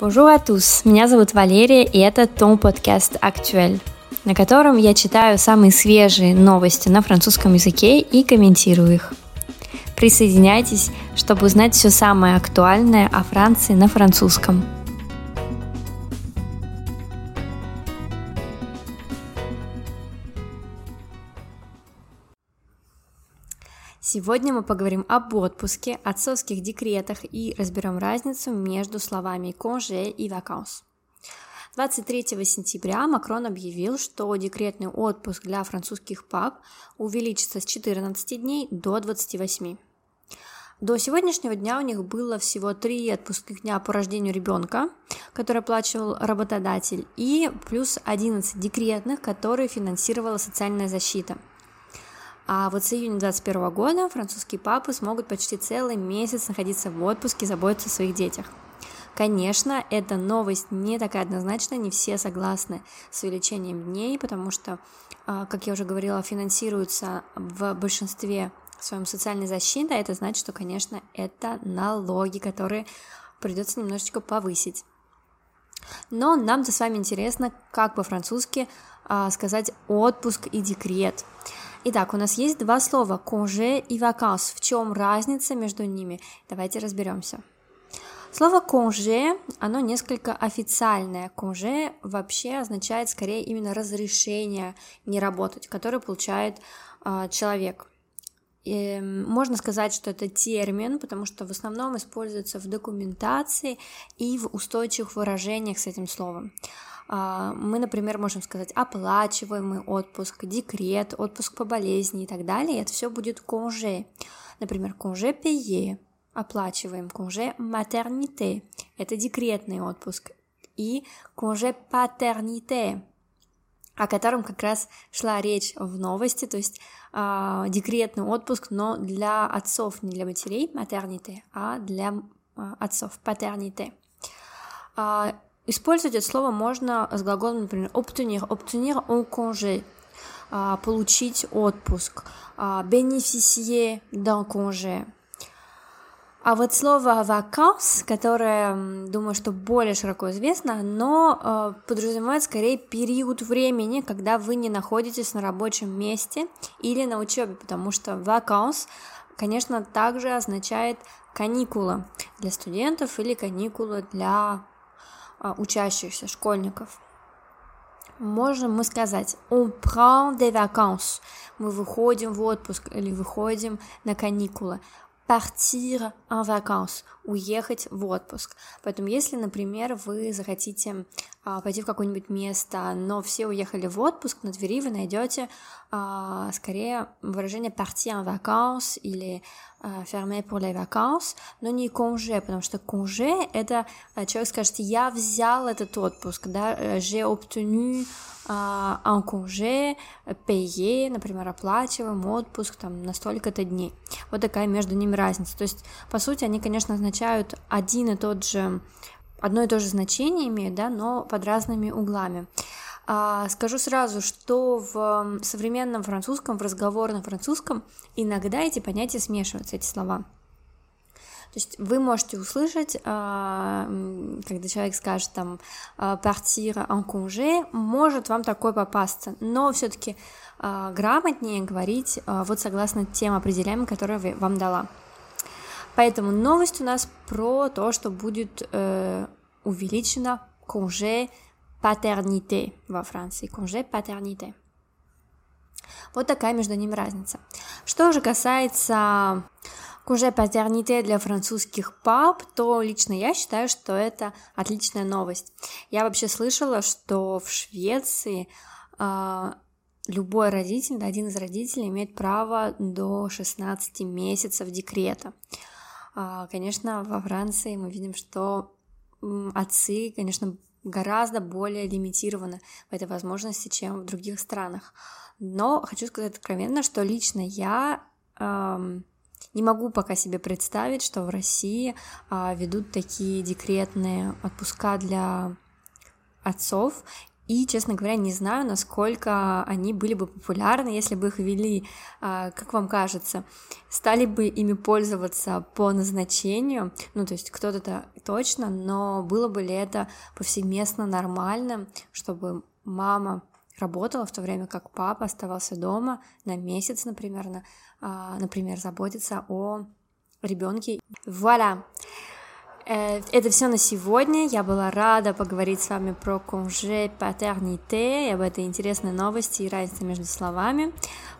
Bonjour à tous, меня зовут Валерия, и это Том подкаст Актуэль, на котором я читаю самые свежие новости на французском языке и комментирую их. Присоединяйтесь, чтобы узнать все самое актуальное о Франции на французском. Сегодня мы поговорим об отпуске, отцовских декретах и разберем разницу между словами «congé» и «vacances». 23 сентября Макрон объявил, что декретный отпуск для французских пап увеличится с 14 дней до 28. До сегодняшнего дня у них было всего три отпускных дня по рождению ребенка, который оплачивал работодатель, и плюс 11 декретных, которые финансировала социальная защита – а вот с июня 2021 года французские папы смогут почти целый месяц находиться в отпуске, заботиться о своих детях. Конечно, эта новость не такая однозначная, не все согласны с увеличением дней, потому что, а, как я уже говорила, финансируются в большинстве своем социальной защиты, а это значит, что, конечно, это налоги, которые придется немножечко повысить. Но нам-то с вами интересно, как по-французски а, сказать отпуск и декрет. Итак, у нас есть два слова «конже» и «ваканс». В чем разница между ними? Давайте разберемся. Слово «конже», оно несколько официальное. «Конже» вообще означает скорее именно разрешение не работать, которое получает э, человек. И можно сказать, что это термин, потому что в основном используется в документации и в устойчивых выражениях с этим словом. А, мы, например, можем сказать оплачиваемый отпуск, декрет, отпуск по болезни и так далее. Это все будет конже. Например, конже пее, оплачиваем, конже матерните, это декретный отпуск, и конже патерните, о котором как раз шла речь в новости, то есть э, декретный отпуск, но для отцов, не для матерей, матерните, а для э, отцов, патерните. Э, Использовать это слово можно с глаголом, например, obtenir, obtenir un congé, а, получить отпуск, а, bénéficier d'un congé. А вот слово vacances, которое, думаю, что более широко известно, оно э, подразумевает скорее период времени, когда вы не находитесь на рабочем месте или на учебе, потому что vacances, конечно, также означает каникула для студентов или каникула для а, учащихся, школьников. Можем мы сказать «on prend des vacances», мы выходим в отпуск или выходим на каникулы. Partir en vacances, уехать в отпуск. Поэтому, если, например, вы захотите а, пойти в какое-нибудь место, но все уехали в отпуск, на двери вы найдете а, скорее выражение partir en vacances или а, fermer pour les vacances, но не congé, потому что congé это а, человек скажет, я взял этот отпуск, да, э, j'ai obtenu а, un congé, payer, например, оплачиваем отпуск там на столько-то дней. Вот такая между ними разница. То есть, по сути, они, конечно, означают один и тот же, одно и то же значение имеют, да, но под разными углами. А, скажу сразу, что в современном французском, в разговорном французском иногда эти понятия смешиваются, эти слова. То есть вы можете услышать, а, когда человек скажет там а, partir en congé, может вам такое попасться, но все-таки а, грамотнее говорить вот согласно тем определениям, которые вам дала. Поэтому новость у нас про то, что будет э, увеличено congé paternité во Франции, congé paternité. Вот такая между ними разница. Что же касается уже патерните для французских пап, то лично я считаю, что это отличная новость. Я вообще слышала, что в Швеции э, любой родитель, один из родителей имеет право до 16 месяцев декрета. Э, конечно, во Франции мы видим, что отцы, конечно, гораздо более лимитированы в этой возможности, чем в других странах. Но хочу сказать откровенно, что лично я эм, не могу пока себе представить, что в России а, ведут такие декретные отпуска для отцов. И, честно говоря, не знаю, насколько они были бы популярны, если бы их ввели, а, как вам кажется, стали бы ими пользоваться по назначению, ну, то есть кто-то точно, но было бы ли это повсеместно нормально, чтобы мама работала в то время как папа оставался дома на месяц, например, на, а, например, заботиться о ребенке. Вуаля! Э, это все на сегодня. Я была рада поговорить с вами про конже патерните и об этой интересной новости и разнице между словами.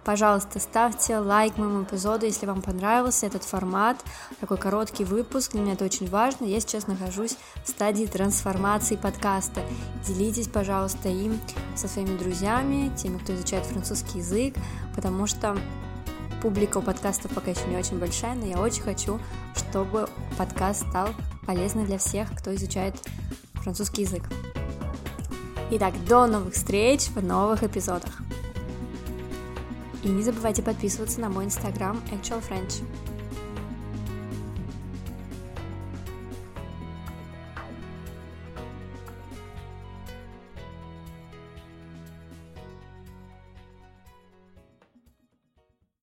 Пожалуйста, ставьте лайк моему эпизоду, если вам понравился этот формат, такой короткий выпуск. Для меня это очень важно. Я сейчас нахожусь в стадии трансформации подкаста. Делитесь, пожалуйста, им со своими друзьями, теми, кто изучает французский язык, потому что публика у подкаста пока еще не очень большая, но я очень хочу, чтобы подкаст стал полезный для всех, кто изучает французский язык. Итак, до новых встреч в новых эпизодах. И не забывайте подписываться на мой инстаграм Actual French.